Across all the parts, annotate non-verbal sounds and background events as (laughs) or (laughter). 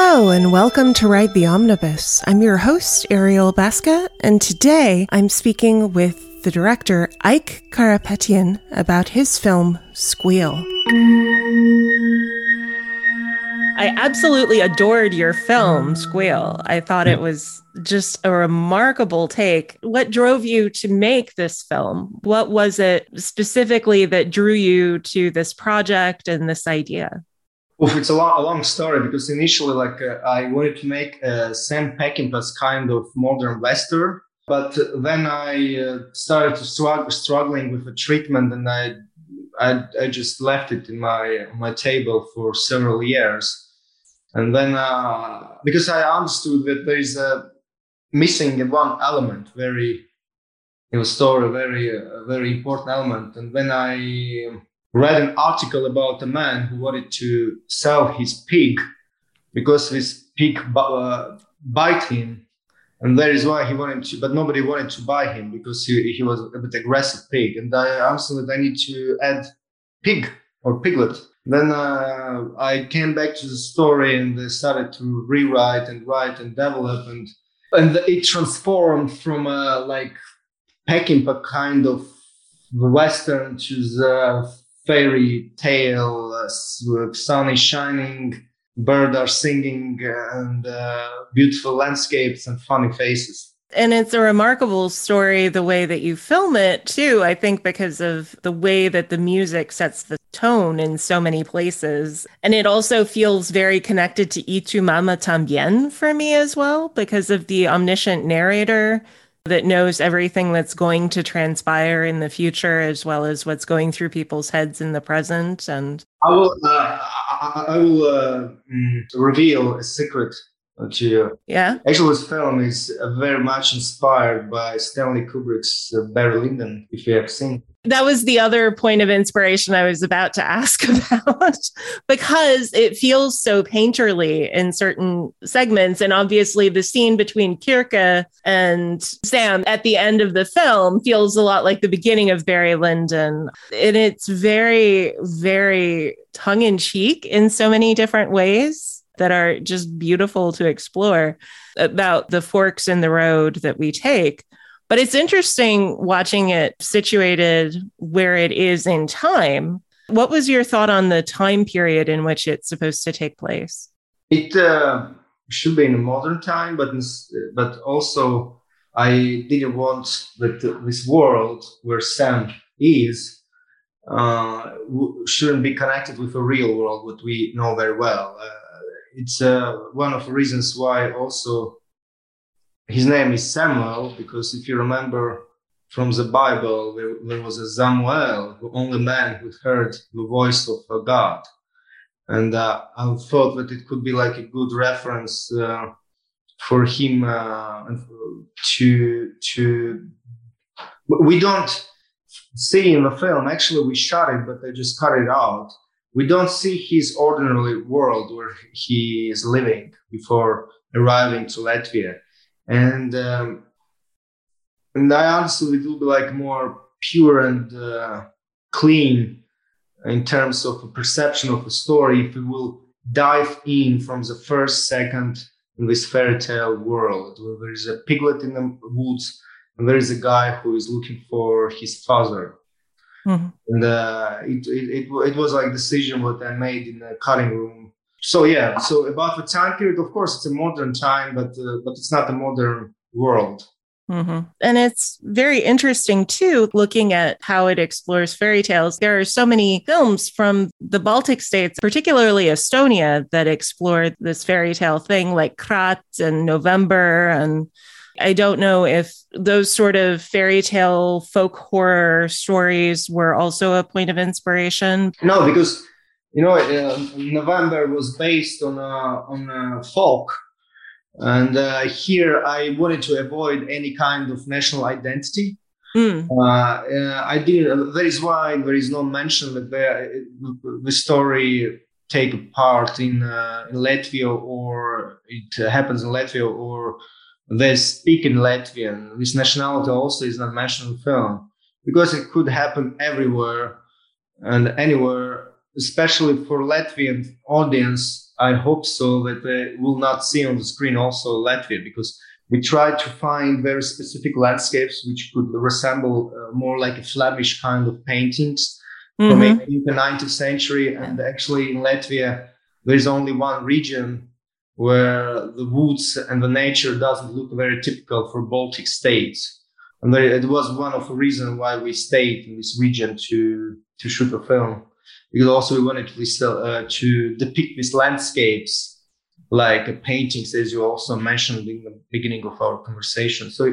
Hello, and welcome to Ride the Omnibus. I'm your host, Ariel Baska, and today I'm speaking with the director, Aik Karapetian, about his film, Squeal. I absolutely adored your film, Squeal. I thought it was just a remarkable take. What drove you to make this film? What was it specifically that drew you to this project and this idea? Well, it's a long, a long story because initially, like, uh, I wanted to make a Sam Peckinpah's kind of modern western, but then I uh, started to struggle, struggling with the treatment, and I, I, I just left it in my my table for several years, and then uh, because I understood that there is a missing one element, very in the story, very uh, very important element, and when I read an article about a man who wanted to sell his pig because his pig uh, bite him. And that is why he wanted to but nobody wanted to buy him because he, he was a bit aggressive pig. And i answered that i need to add pig or piglet. Then uh, i came back to the story and started to rewrite and write and develop and and it transformed from a like Peckinpah kind of western to the fairy tale uh, sun is shining birds are singing and uh, beautiful landscapes and funny faces. And it's a remarkable story the way that you film it too i think because of the way that the music sets the tone in so many places. And it also feels very connected to y tu mama tambien for me as well because of the omniscient narrator that knows everything that's going to transpire in the future as well as what's going through people's heads in the present and i will uh, I, will uh, mm, reveal a secret to you yeah actually this film is very much inspired by stanley kubrick's uh, barry lyndon if you have seen that was the other point of inspiration I was about to ask (laughs) about because it feels so painterly in certain segments. And obviously, the scene between Kirke and Sam at the end of the film feels a lot like the beginning of Barry Lyndon. And it's very, very tongue in cheek in so many different ways that are just beautiful to explore about the forks in the road that we take. But it's interesting watching it situated where it is in time. What was your thought on the time period in which it's supposed to take place? It uh, should be in modern time, but but also I didn't want that this world where Sam is uh, shouldn't be connected with a real world, what we know very well. Uh, it's uh, one of the reasons why also his name is Samuel because if you remember from the Bible, there, there was a Samuel, the only man who heard the voice of God. And uh, I thought that it could be like a good reference uh, for him uh, to to. We don't see in the film. Actually, we shot it, but they just cut it out. We don't see his ordinary world where he is living before arriving to Latvia. And um, and I understood it will be like more pure and uh, clean in terms of a perception of a story if we will dive in from the first second in this fairy tale world where there is a piglet in the woods and there is a guy who is looking for his father mm-hmm. and uh, it, it, it, it was like decision what i made in the cutting room so yeah so about the time period of course it's a modern time but uh, but it's not a modern world Mm-hmm. And it's very interesting too, looking at how it explores fairy tales. There are so many films from the Baltic states, particularly Estonia, that explore this fairy tale thing, like Kratt and November. And I don't know if those sort of fairy tale folk horror stories were also a point of inspiration. No, because you know, uh, November was based on a, on a folk. And uh, here I wanted to avoid any kind of national identity. Mm. Uh, I didn't. That is why there is no mention that the, the story take part in, uh, in Latvia or it happens in Latvia or they speak in Latvian. This nationality also is not mentioned in the film because it could happen everywhere and anywhere especially for Latvian audience, I hope so that they will not see on the screen also Latvia because we try to find very specific landscapes which could resemble uh, more like a Flemish kind of paintings mm-hmm. from 18th and 19th century. And actually, in Latvia, there's only one region where the woods and the nature doesn't look very typical for Baltic states. And it was one of the reasons why we stayed in this region to to shoot a film, because also we wanted to, uh, to depict these landscapes like paintings, as you also mentioned in the beginning of our conversation. So,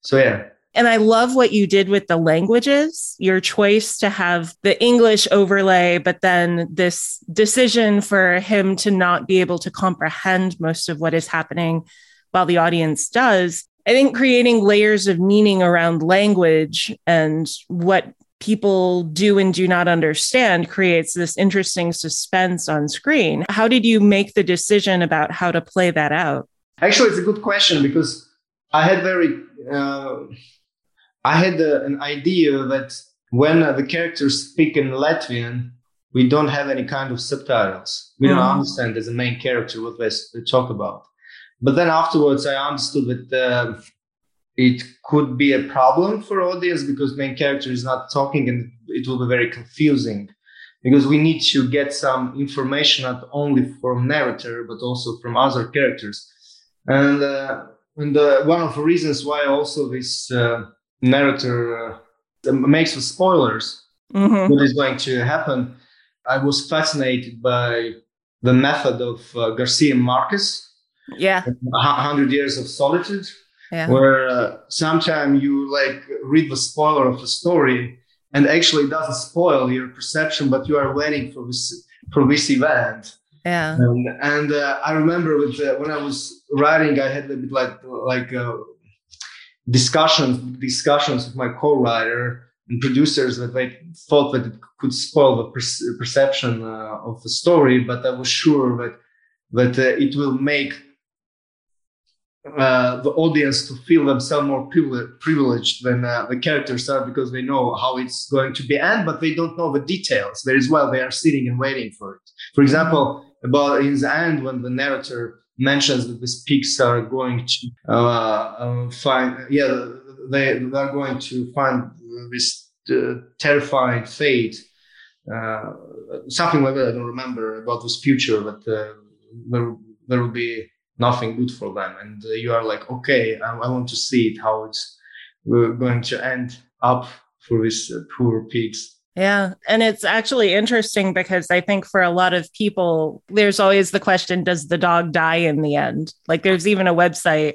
so yeah. And I love what you did with the languages, your choice to have the English overlay, but then this decision for him to not be able to comprehend most of what is happening while the audience does. I think creating layers of meaning around language and what people do and do not understand creates this interesting suspense on screen. How did you make the decision about how to play that out? Actually, it's a good question because I had very, uh, I had uh, an idea that when the characters speak in Latvian, we don't have any kind of subtitles. We mm. don't understand as a main character what they talk about. But then afterwards, I understood that uh, it could be a problem for audience because main character is not talking and it will be very confusing because we need to get some information not only from narrator but also from other characters and uh, and uh, one of the reasons why also this uh, narrator uh, makes the spoilers mm-hmm. what is going to happen i was fascinated by the method of uh, garcia marquez yeah 100 years of solitude yeah. where uh, sometimes you like read the spoiler of a story and actually it doesn't spoil your perception, but you are waiting for this for this event. Yeah. And, and uh, I remember with uh, when I was writing, I had a bit like like uh, discussions discussions with my co-writer and producers that they thought that it could spoil the per- perception uh, of the story, but I was sure that that uh, it will make uh, the audience to feel themselves more privileged than uh, the characters are because they know how it's going to be end, but they don't know the details. There is well they are sitting and waiting for it. For example about in the end when the narrator mentions that these pigs are going to uh, uh find yeah they, they are going to find this uh, terrifying fate something like that i don't remember about this future but there, there will be nothing good for them. And uh, you are like okay I, I, want to see it how it's uh, going to end up for these uh, poor pigs yeah. And it's actually interesting because I think for a lot of people, there's always the question Does the dog die in the end? Like there's even a website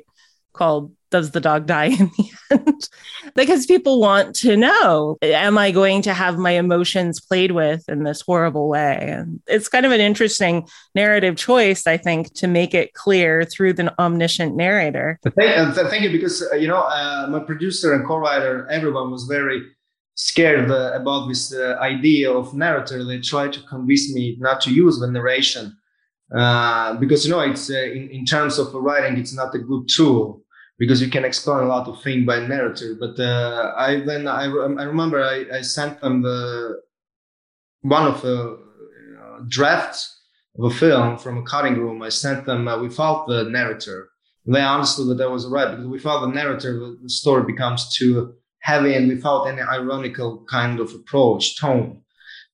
called does the dog die in the (laughs) end? because people want to know, am I going to have my emotions played with in this horrible way? And it's kind of an interesting narrative choice, I think, to make it clear through the omniscient narrator. Thank, you, because, uh, you know, uh, my producer and co-writer, everyone was very scared uh, about this uh, idea of narrator. They tried to convince me not to use the narration. Uh, because you know it's uh, in, in terms of writing it's not a good tool because you can explain a lot of things by narrative. But uh, I then I, I remember I, I sent them the one of the uh, drafts of a film from a cutting room. I sent them without the narrator. They understood that i was right because without the narrator, the story becomes too heavy and without any ironical kind of approach tone.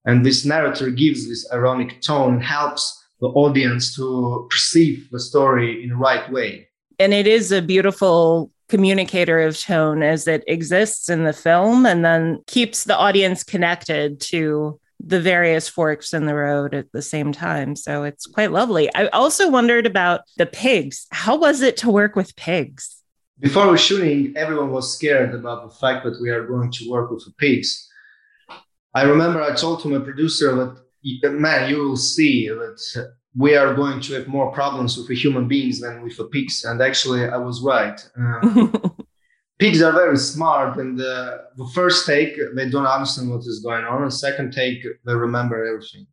And this narrator gives this ironic tone helps the audience to perceive the story in the right way and it is a beautiful communicator of tone as it exists in the film and then keeps the audience connected to the various forks in the road at the same time. So it's quite lovely. I also wondered about the pigs. How was it to work with pigs? Before we shooting, everyone was scared about the fact that we are going to work with the pigs. I remember I told to my producer that, man, you will see that we are going to have more problems with the human beings than with the pigs. And actually, I was right. Uh, (laughs) pigs are very smart, and uh, the first take they don't understand what is going on, and second take they remember everything.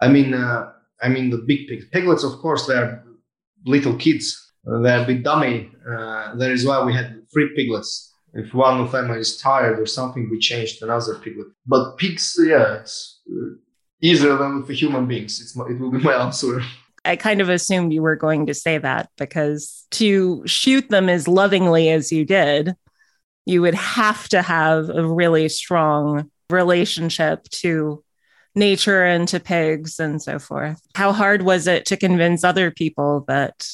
I mean, uh, I mean the big pigs. Piglets, of course, they are little kids. They're a bit dummy. Uh, that is why we had three piglets. If one of them is tired or something, we changed another piglet. But pigs, yeah, it's easier than the human beings. It's it will be my (laughs) answer. I kind of assumed you were going to say that because to shoot them as lovingly as you did, you would have to have a really strong relationship to nature and to pigs and so forth. How hard was it to convince other people that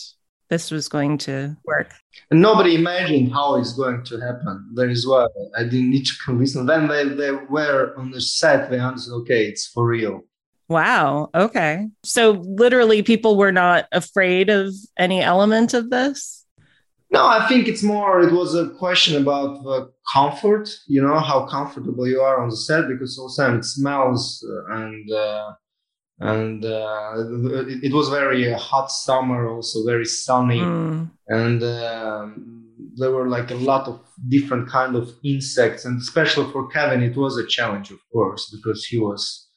this was going to work? And nobody imagined how it's going to happen. That is why I didn't need to convince them. Then they, they were on the set, they understood, okay, it's for real. Wow. Okay. So literally, people were not afraid of any element of this? No, I think it's more, it was a question about the comfort, you know, how comfortable you are on the set because all also it smells uh, and, uh, and uh, it, it, was very hot summer, also very sunny, mm. and um, there were like a lot of different kind of insects, and especially for Kevin, it was a challenge, of course, because he was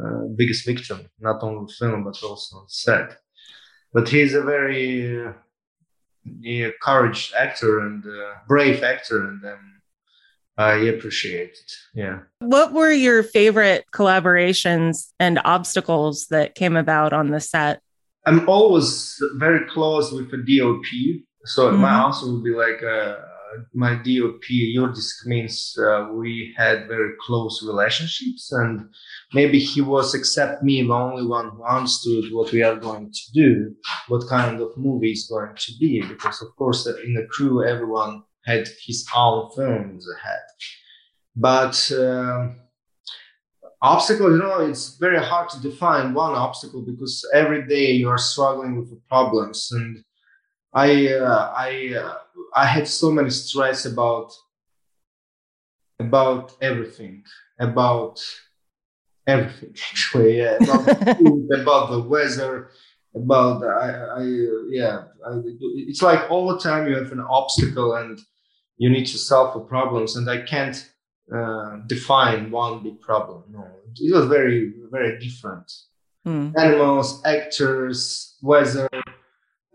uh, biggest victim, not only film but also on set. But he's a very uh, courage actor and uh, brave actor, and then I appreciate it. Yeah. What were your favorite collaborations and obstacles that came about on the set? I'm always very close with a DOP. So mm-hmm. my answer would be like uh, my DOP, Jurgis Kmins uh, we had very close relationships, and maybe he was, except me, the only one who understood what we are going to do, what kind of movie is going to be. Because, of course, in the crew, everyone had his own films ahead. But um, obstacle, you know, it's very hard to define one obstacle because every day you are struggling with the problems. And I, uh, I, uh, I had so many stress about about everything, about everything (laughs) actually, yeah, about, the (laughs) food, about the weather, about I, I yeah, I, it's like all the time you have an obstacle and you need to solve the problems and i can't uh, define one big problem no. It was very very different. Mm. animals actors weather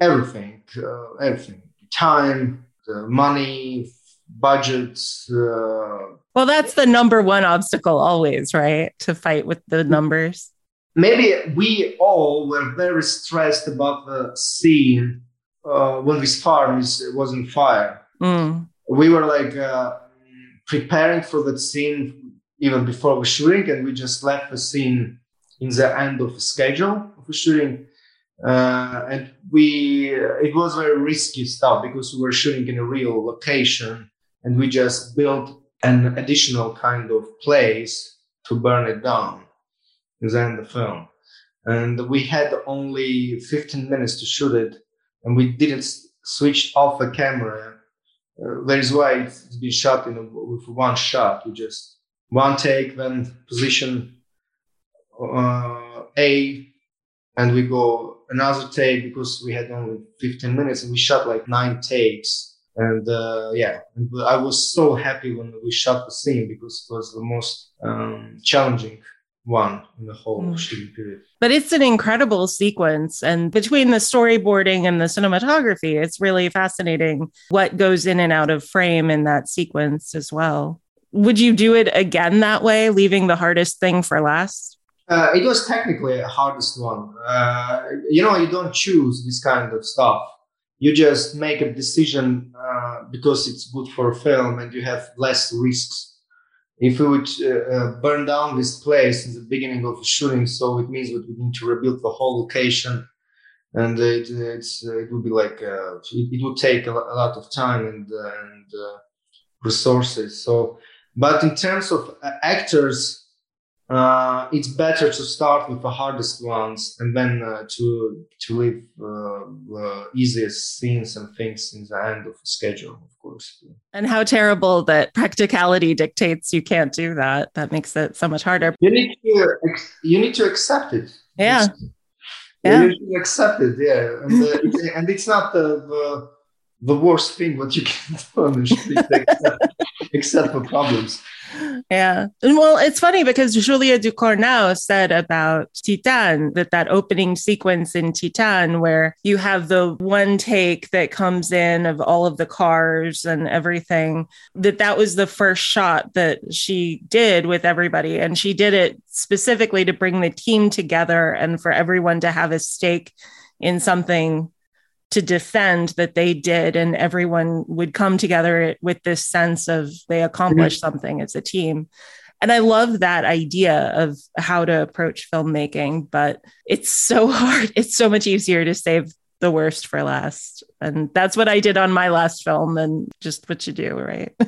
everything uh, everything. Time money budgets uh, well that's the number one obstacle always right? To fight with the numbers. Maybe we all were very stressed about the scene uh, when this farm is, was on fire. Mm we were like uh, preparing for that scene even before the shooting, and we just left the scene in the end of the schedule of the shooting. Uh, and we it was very risky stuff because we were shooting in a real location, and we just built an additional kind of place to burn it down in the end of the film. And we had only 15 minutes to shoot it, and we didn't switch off the camera uh, that is why it's been shot in a, with one shot. We just one take, then position uh, A, and we go another take because we had only 15 minutes and we shot like nine takes. And uh, yeah, I was so happy when we shot the scene because it was the most um, challenging one in the whole mm. shooting period. But it's an incredible sequence. And between the storyboarding and the cinematography, it's really fascinating what goes in and out of frame in that sequence as well. Would you do it again that way, leaving the hardest thing for last? Uh, it was technically the hardest one. Uh, you know, you don't choose this kind of stuff. You just make a decision uh, because it's good for a film and you have less risks if we would uh, uh, burn down this place in the beginning of the shooting, so it means that we need to rebuild the whole location, and it uh, it would be like uh, it, it, would take a, lot of time and uh, and uh, resources. So, but in terms of actors, it's better to start with the hardest ones and then to to leave the easiest scenes and things in the end of the schedule of and how terrible that practicality dictates you can't do that. That makes it so much harder. You need to you need to accept it. Yeah. It's, yeah. you accept it yeah. And, uh, it's, and it's not the, the the worst thing what you can (laughs) do on the street except, except for problems. Yeah. And well, it's funny because Julia Ducournau said about Titane that that opening sequence in Titane where you have the one take that comes in of all of the cars and everything that that was the first shot that she did with everybody and she did it specifically to bring the team together and for everyone to have a stake in something to defend that they did and everyone would come together with this sense of they accomplished mm-hmm. something as a team. And i love that idea of how to approach filmmaking but it's so (laughs) hard. It's so much easier to save the worst for last. And that's what i did on my last film and just what you do right? (laughs)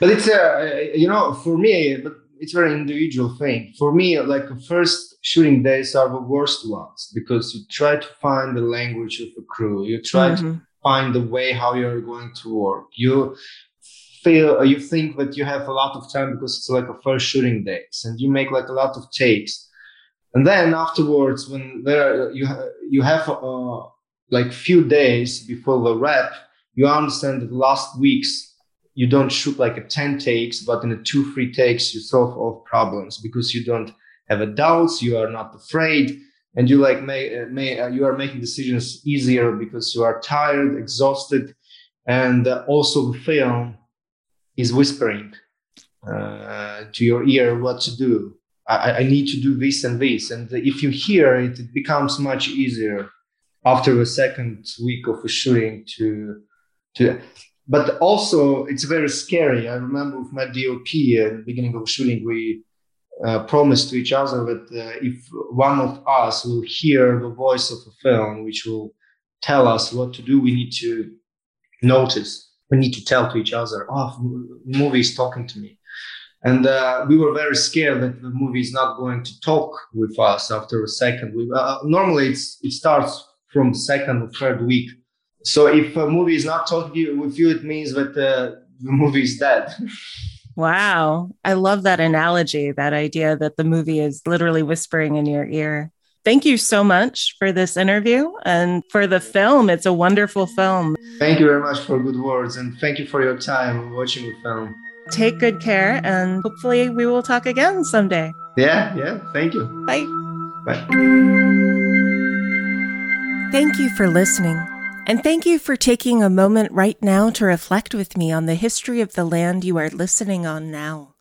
But it's uh, you know for me but it's very individual thing. For me, like the first shooting days are the worst ones because you try to find the language of the crew. You try mm-hmm. to find the way how you're going to work. You feel you think that you have a lot of time because it's like a first shooting days, and you make like a lot of takes. And then afterwards, when there you you have uh, like few days before the wrap, you understand that the last weeks you don't shoot like a 10 takes, but in a two, three takes, you solve all problems because you don't have a doubts. You are not afraid and you like may, uh, may uh, you are making decisions easier because you are tired, exhausted. And uh, also the film is whispering uh, to your ear what to do. I, I need to do this and this. And if you hear it, it becomes much easier after the second week of shooting to to but also it's very scary. I remember with my DOP at the beginning of shooting, we uh, promised to each other that uh, if one of us will hear the voice of a film, which will tell us what to do, we need to notice. We need to tell to each other, "Oh, the movie is talking to me," and uh, we were very scared that the movie is not going to talk with us after a second. We, uh, normally, it's it starts from second or third week so if a movie is not talking with you, it means that uh, the movie is dead. wow. I love that analogy, that idea that the movie is literally whispering in your ear. Thank you so much for this interview and for the film. It's a wonderful film. Thank you very much for good words and thank you for your time watching the film. Take good care and hopefully we will talk again someday. Yeah, yeah. Thank you. Bye. Bye. Thank you for listening. And thank you for taking a moment right now to reflect with me on the history of the land you are listening on now.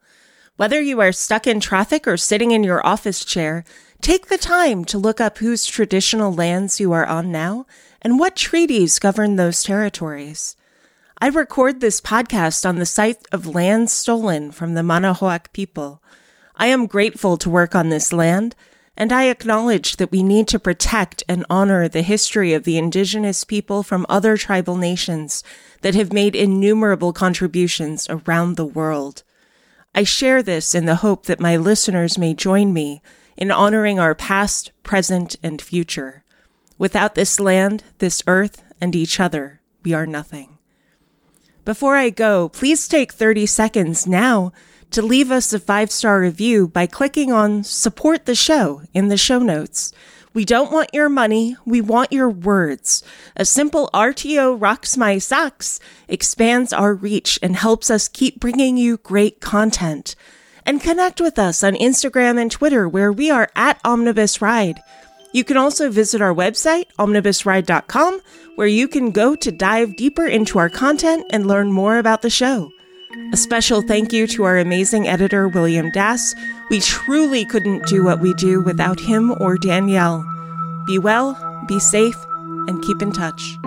Whether you are stuck in traffic or sitting in your office chair, take the time to look up whose traditional lands you are on now and what treaties govern those territories. I record this podcast on the site of land stolen from the Manahoac people. I am grateful to work on this land and I acknowledge that we need to protect and honor the history of the indigenous people from other tribal nations that have made innumerable contributions around the world. I share this in the hope that my listeners may join me in honoring our past, present, and future. Without this land, this earth, and each other, we are nothing. Before I go, please take 30 seconds now to leave us a five star review by clicking on support the show in the show notes. We don't want your money, we want your words. A simple RTO rocks my socks expands our reach and helps us keep bringing you great content. And connect with us on Instagram and Twitter where we are at Omnibus Ride. You can also visit our website, omnibusride.com, where you can go to dive deeper into our content and learn more about the show. A special thank you to our amazing editor, William Dass. We truly couldn't do what we do without him or Danielle. Be well, be safe, and keep in touch.